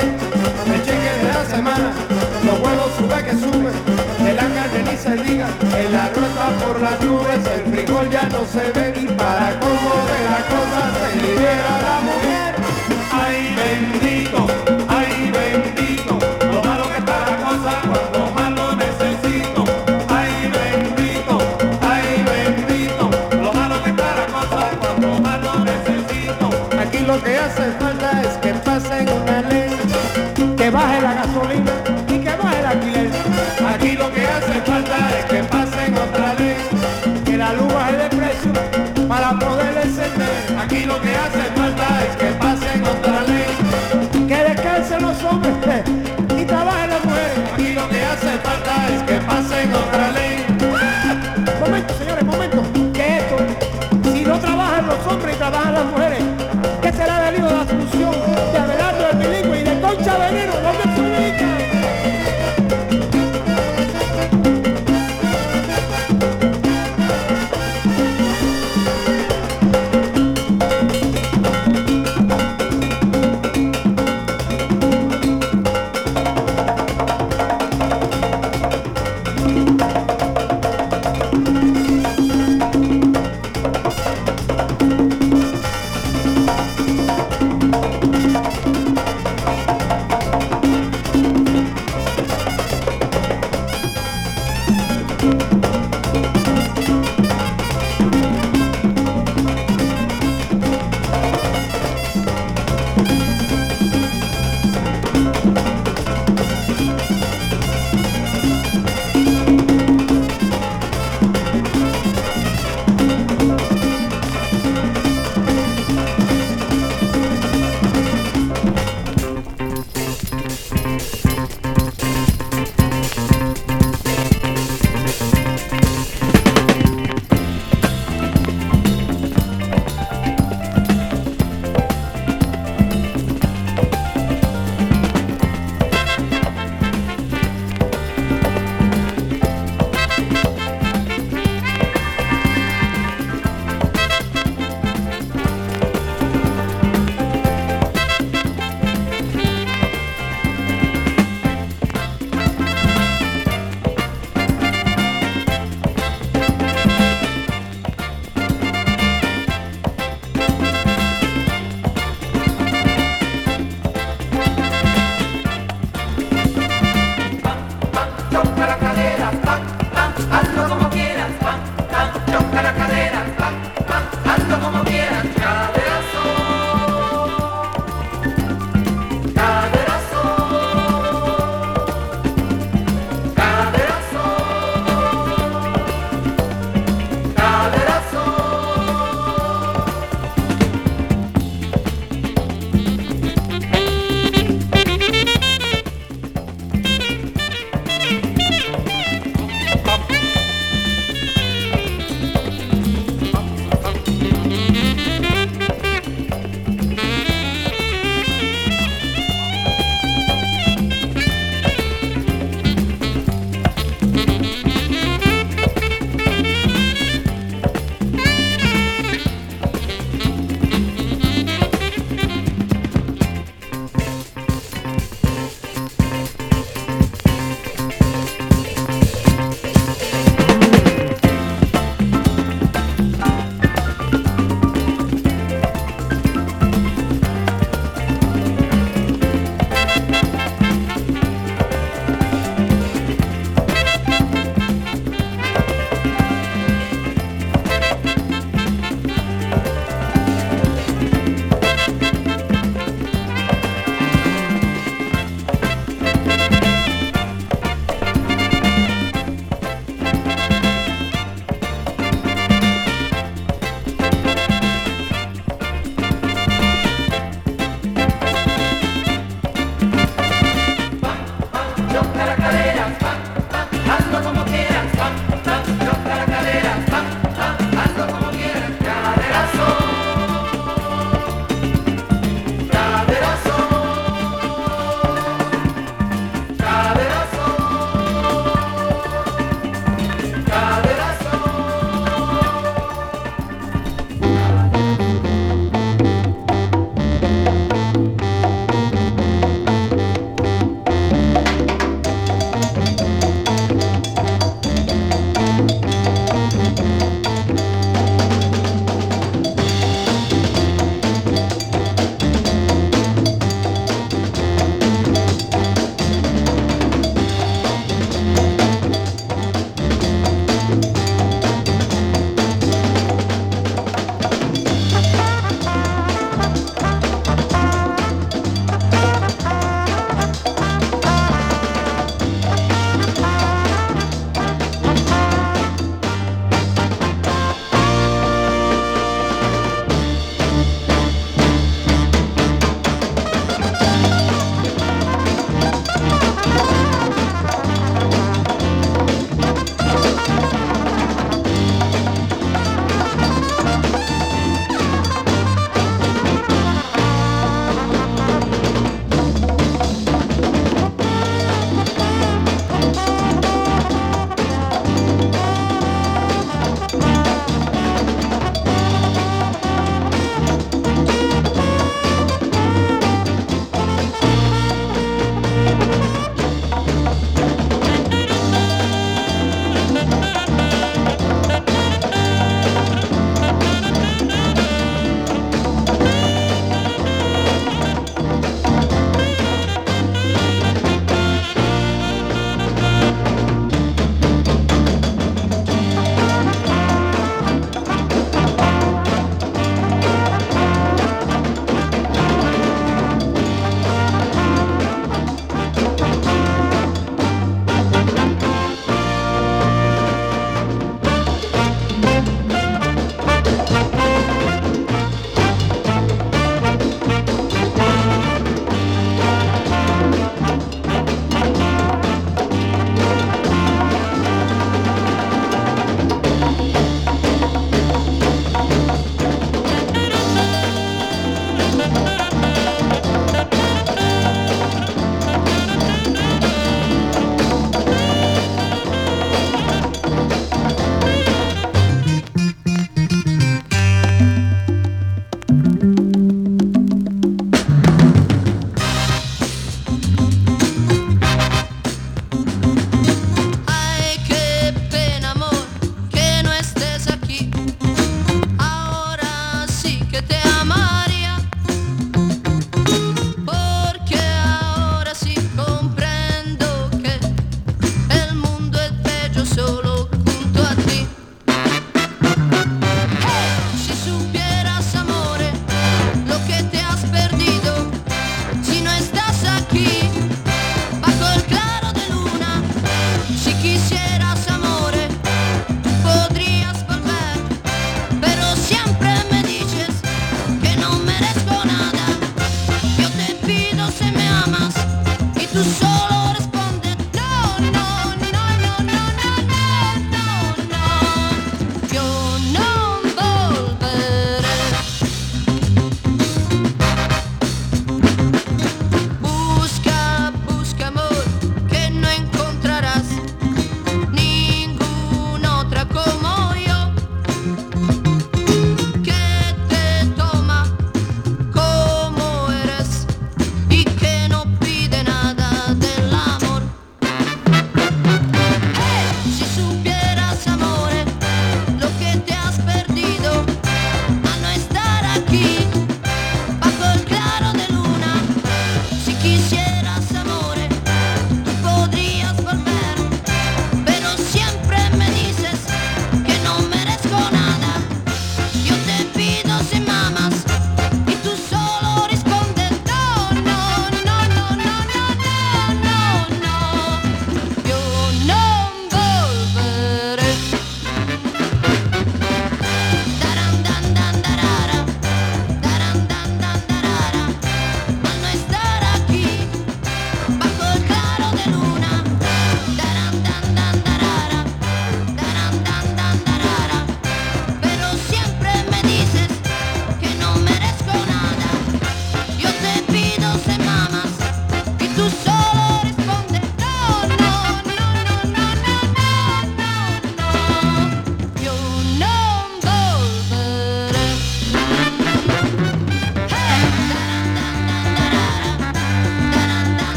el cheque de la semana, los huevos sube que sube, de la carne ni se diga, el arroz está por las nubes, el frijol ya no se ve ni para cómo de la cosa. y trabaja la mujer. Aquí lo que hace falta es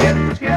También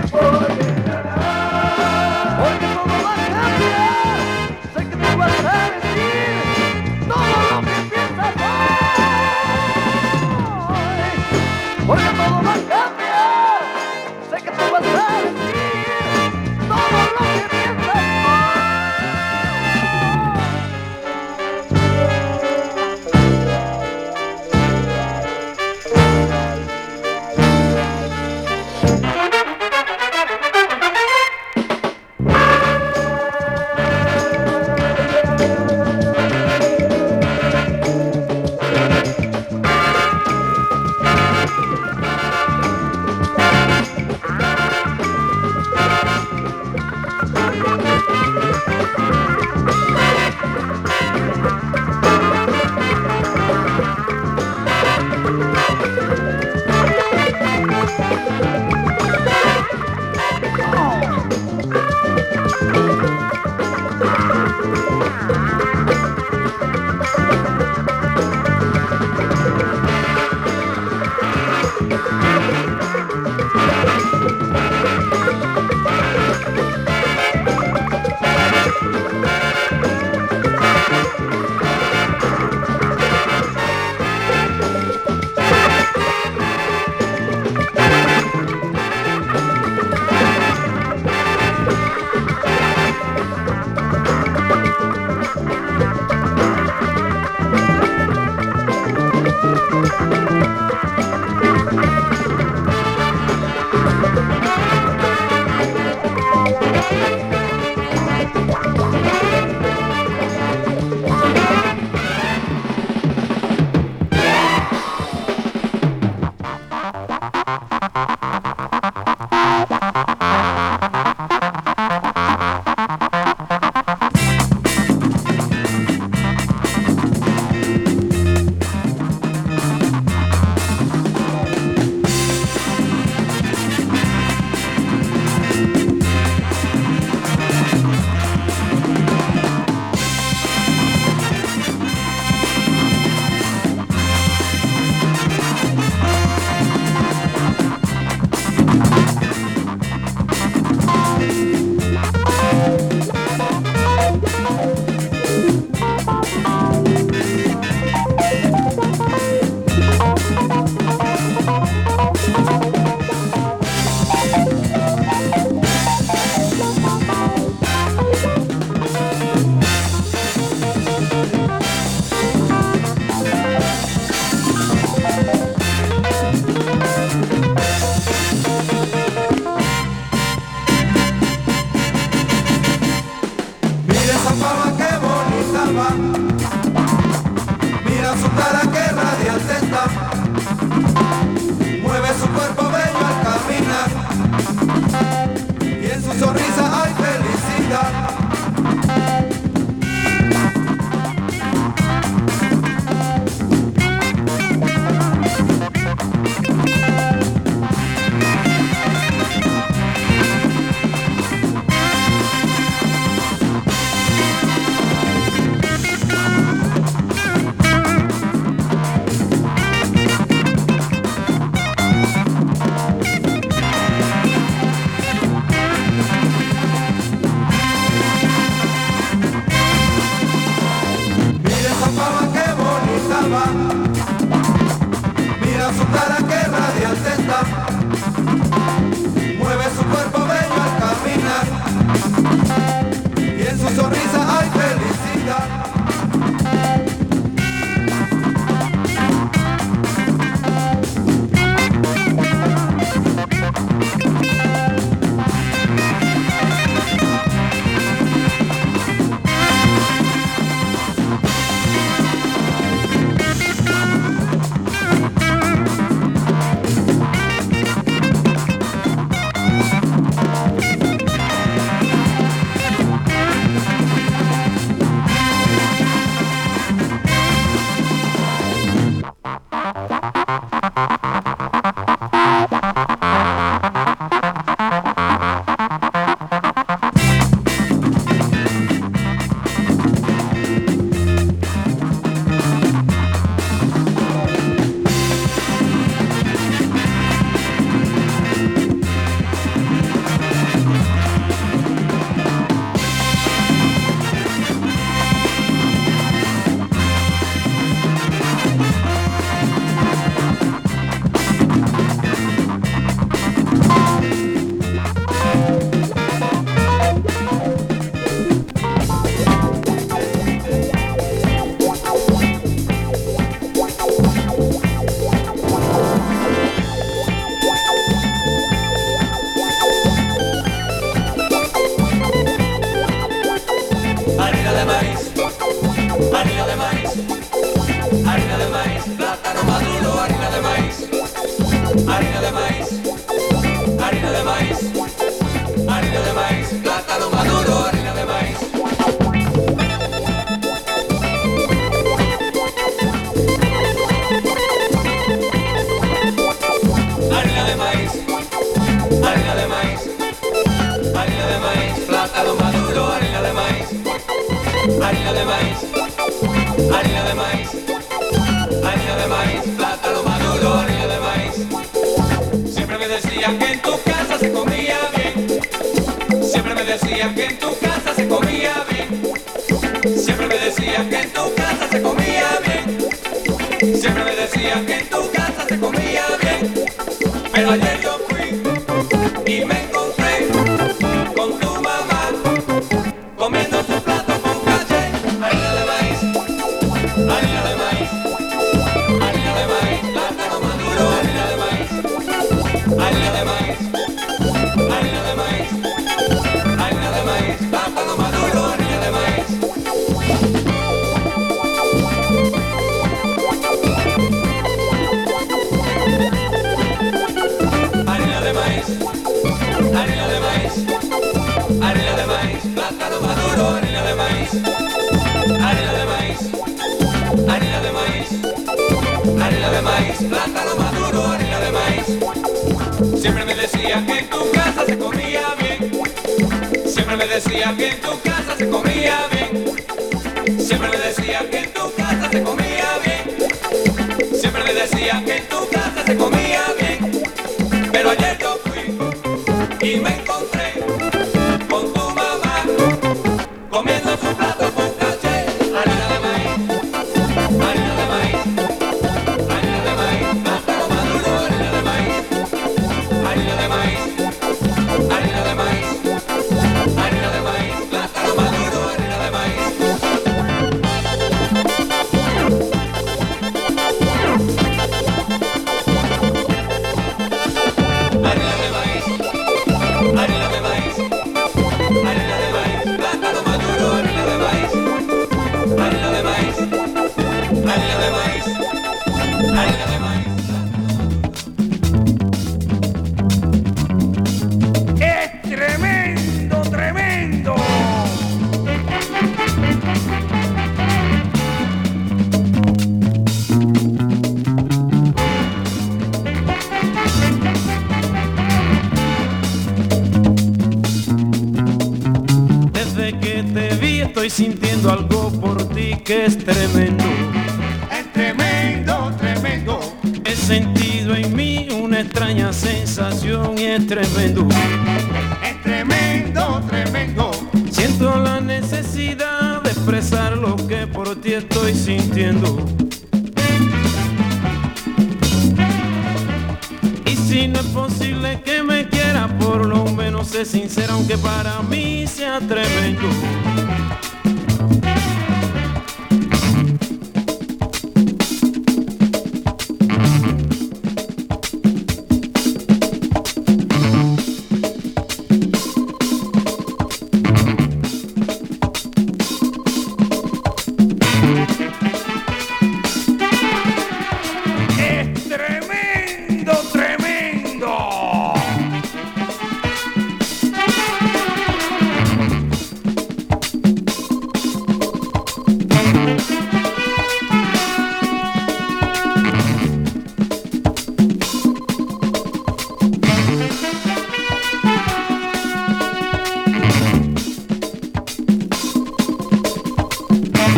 veo su cara que radiante está.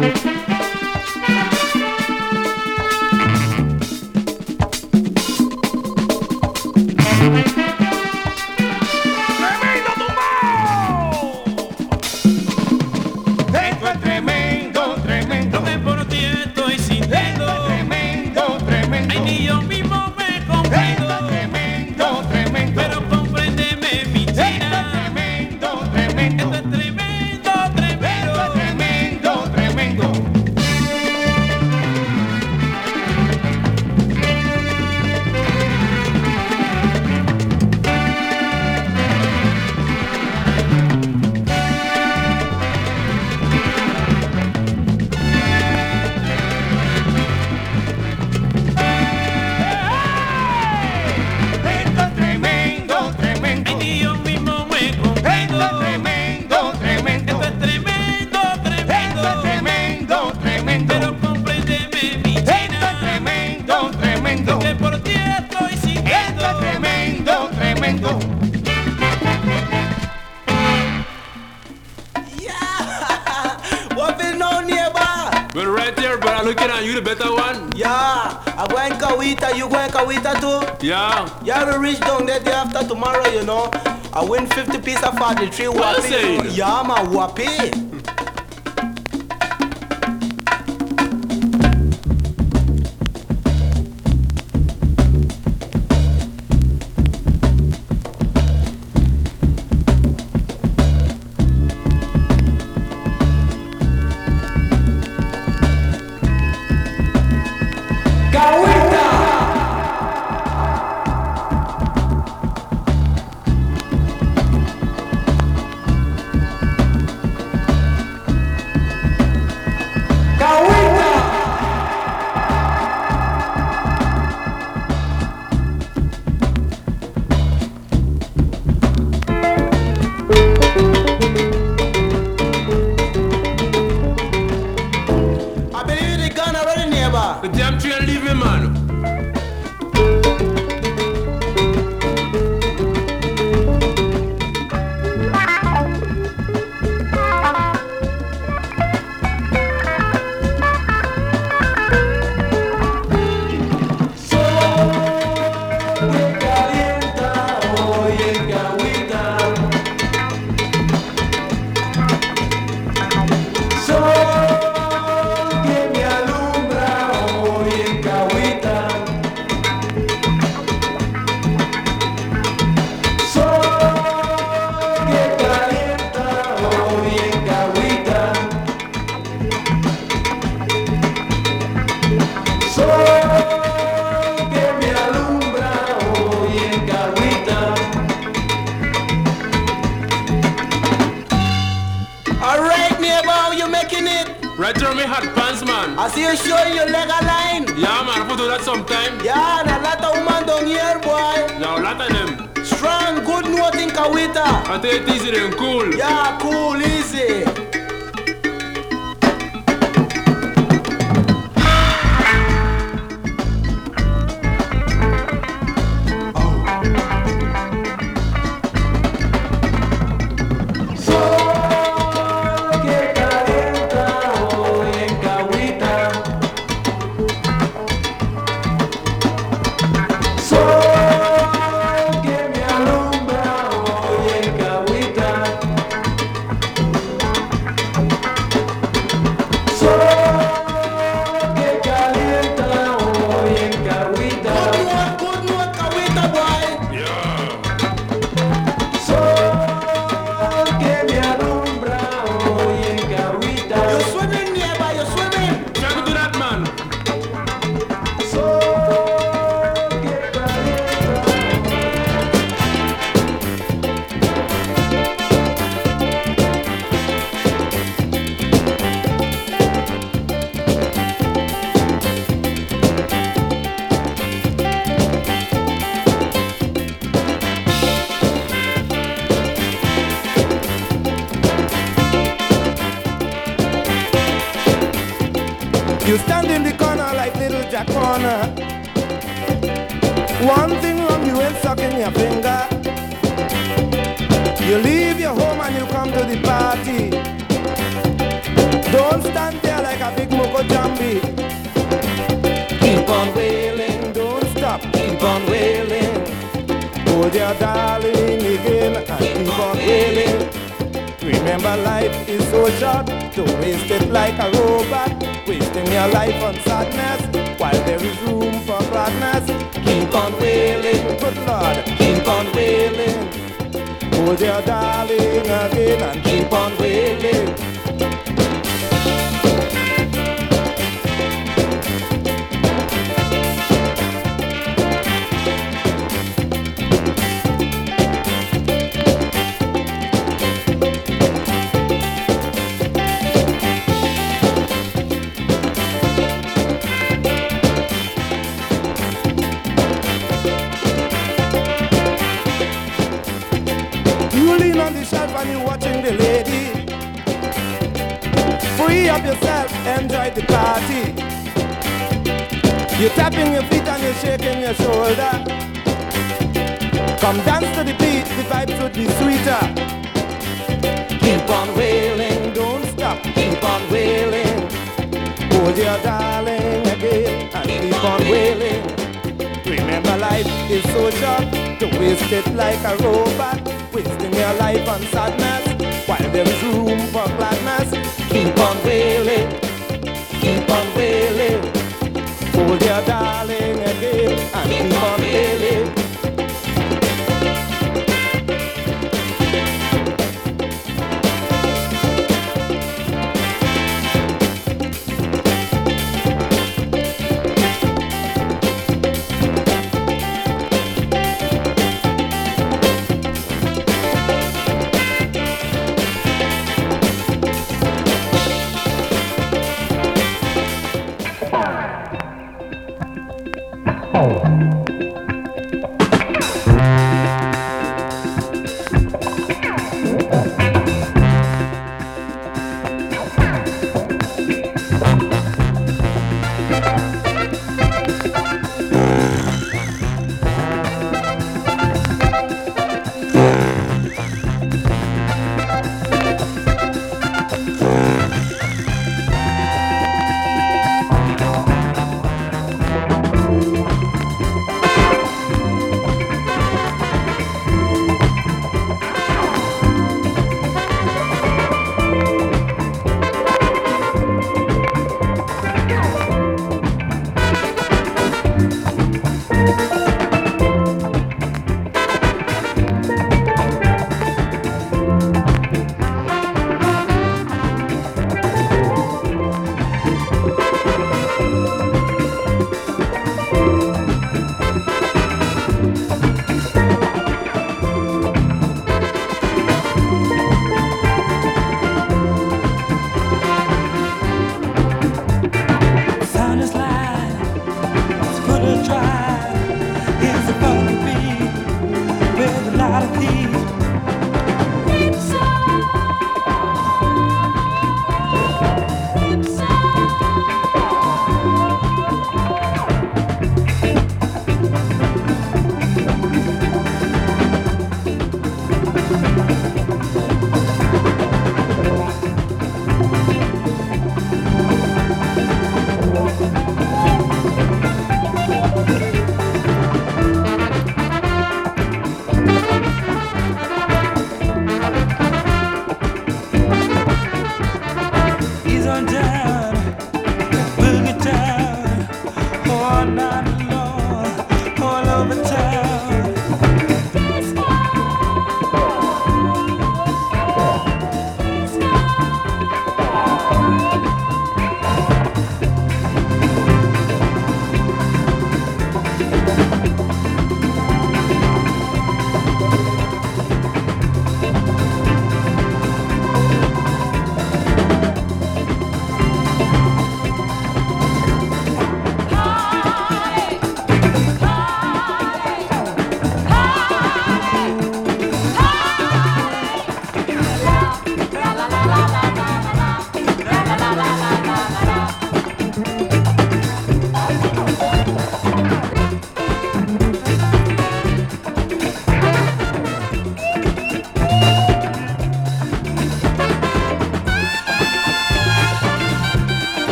Wapi. You leave your home and you the. Don't stand there like up yourself, enjoy the party. You're tapping your feet and you're shaking your shoulder. Come dance to the beat, the vibes would be sweeter. Keep on wailing, don't stop, keep on wailing. Hold your darling again and keep on wailing. Remember life is so short, don't waste it like a robot. Wasting your life on sadness while there is room for gladness. Keep on wailing, keep on wailing. Hold your darling again and keep on wailing.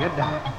Verdade.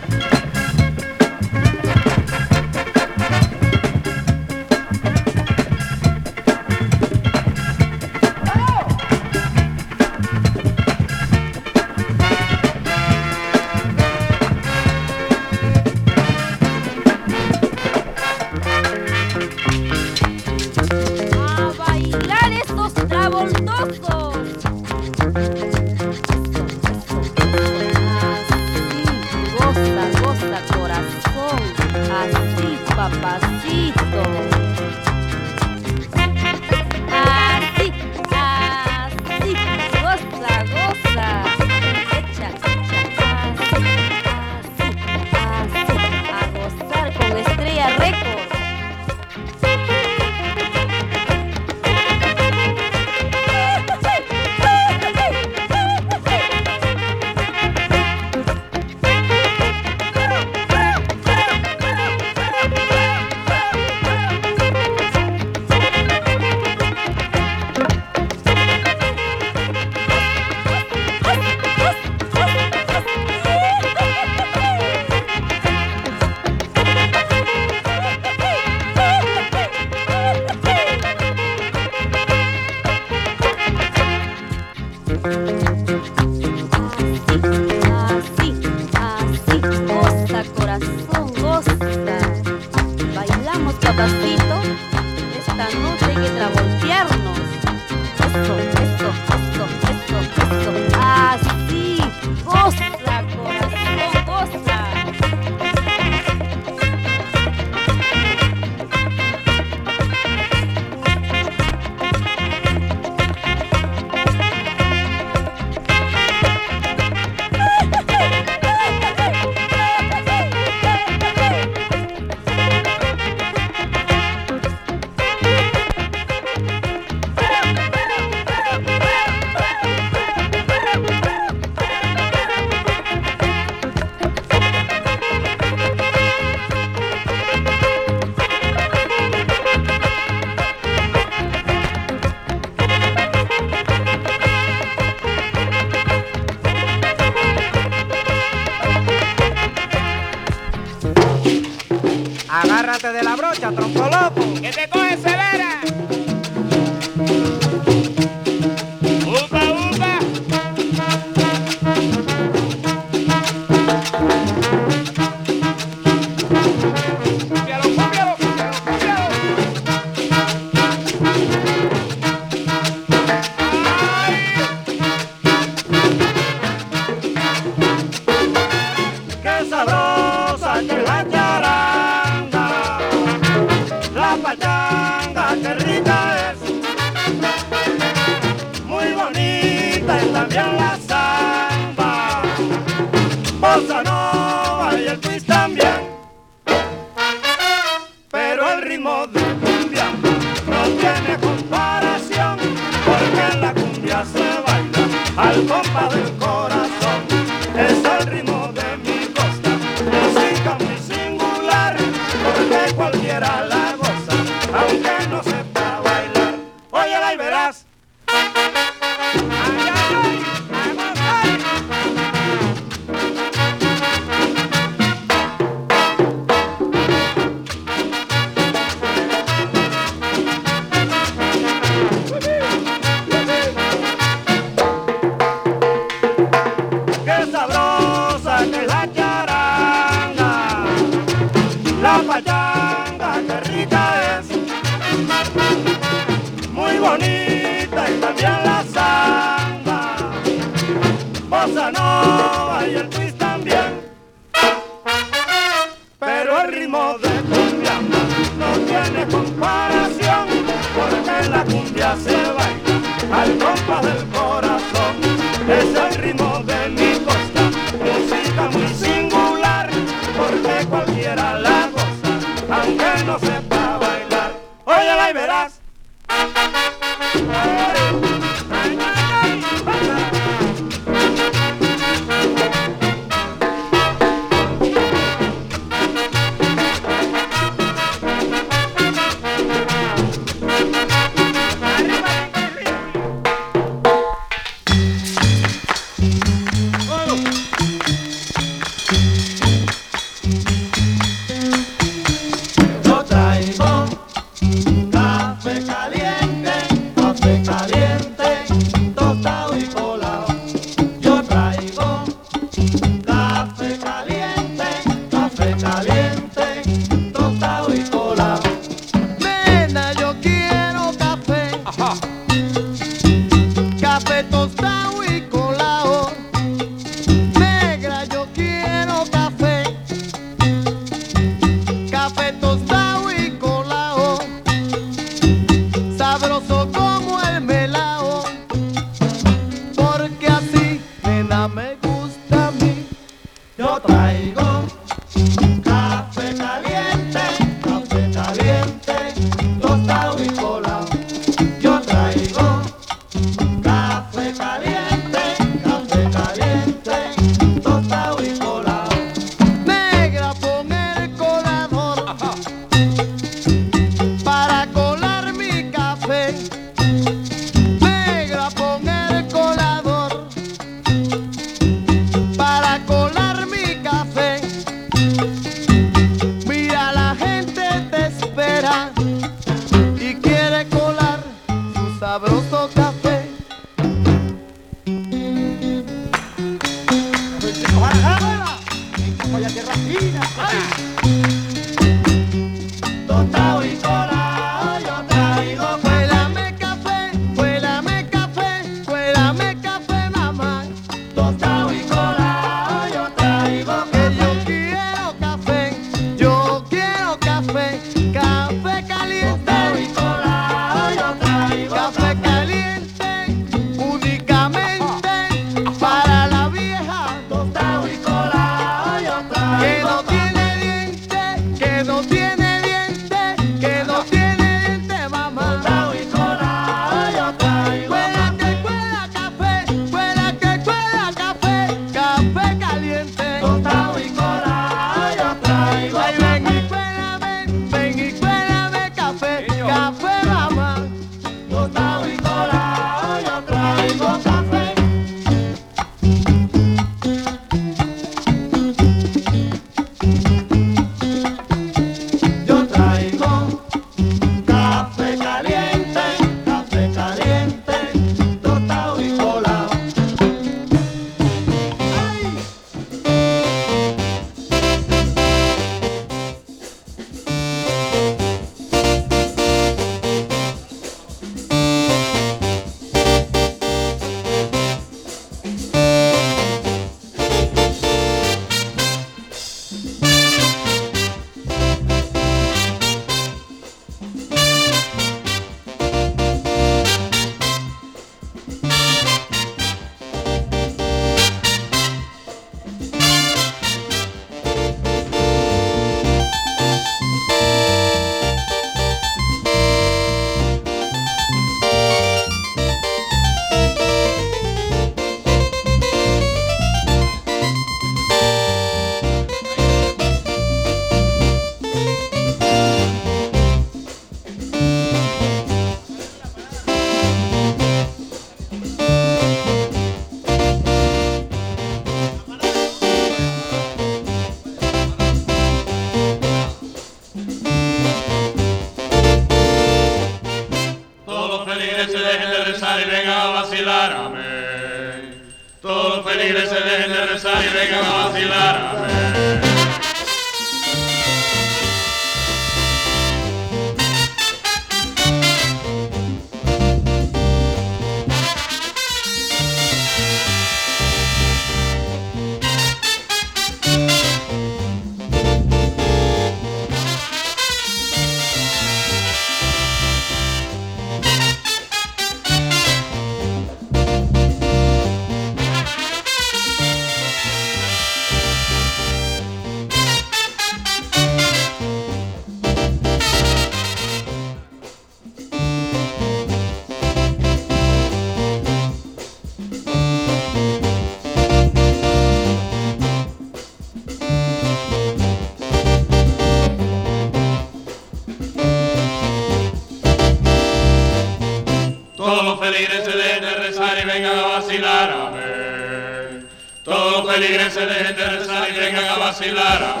bailará.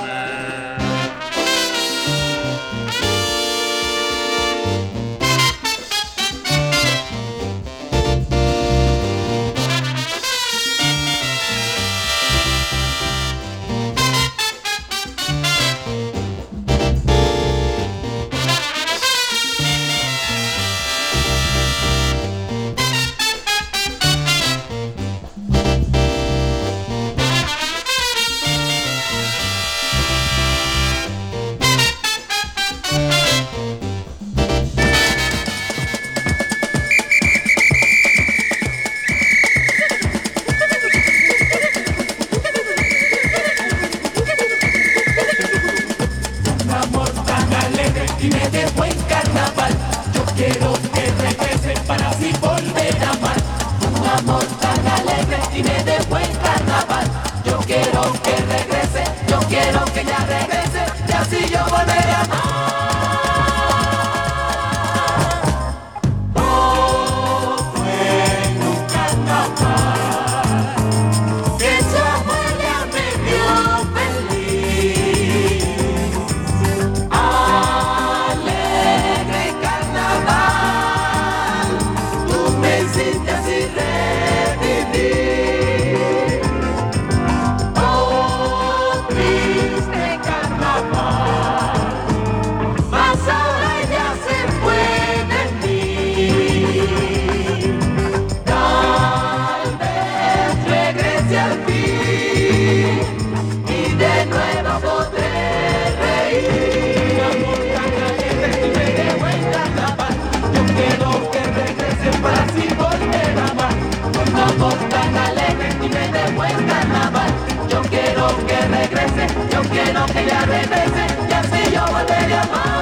yo quiero que me arrepense y así yo volveré a amar.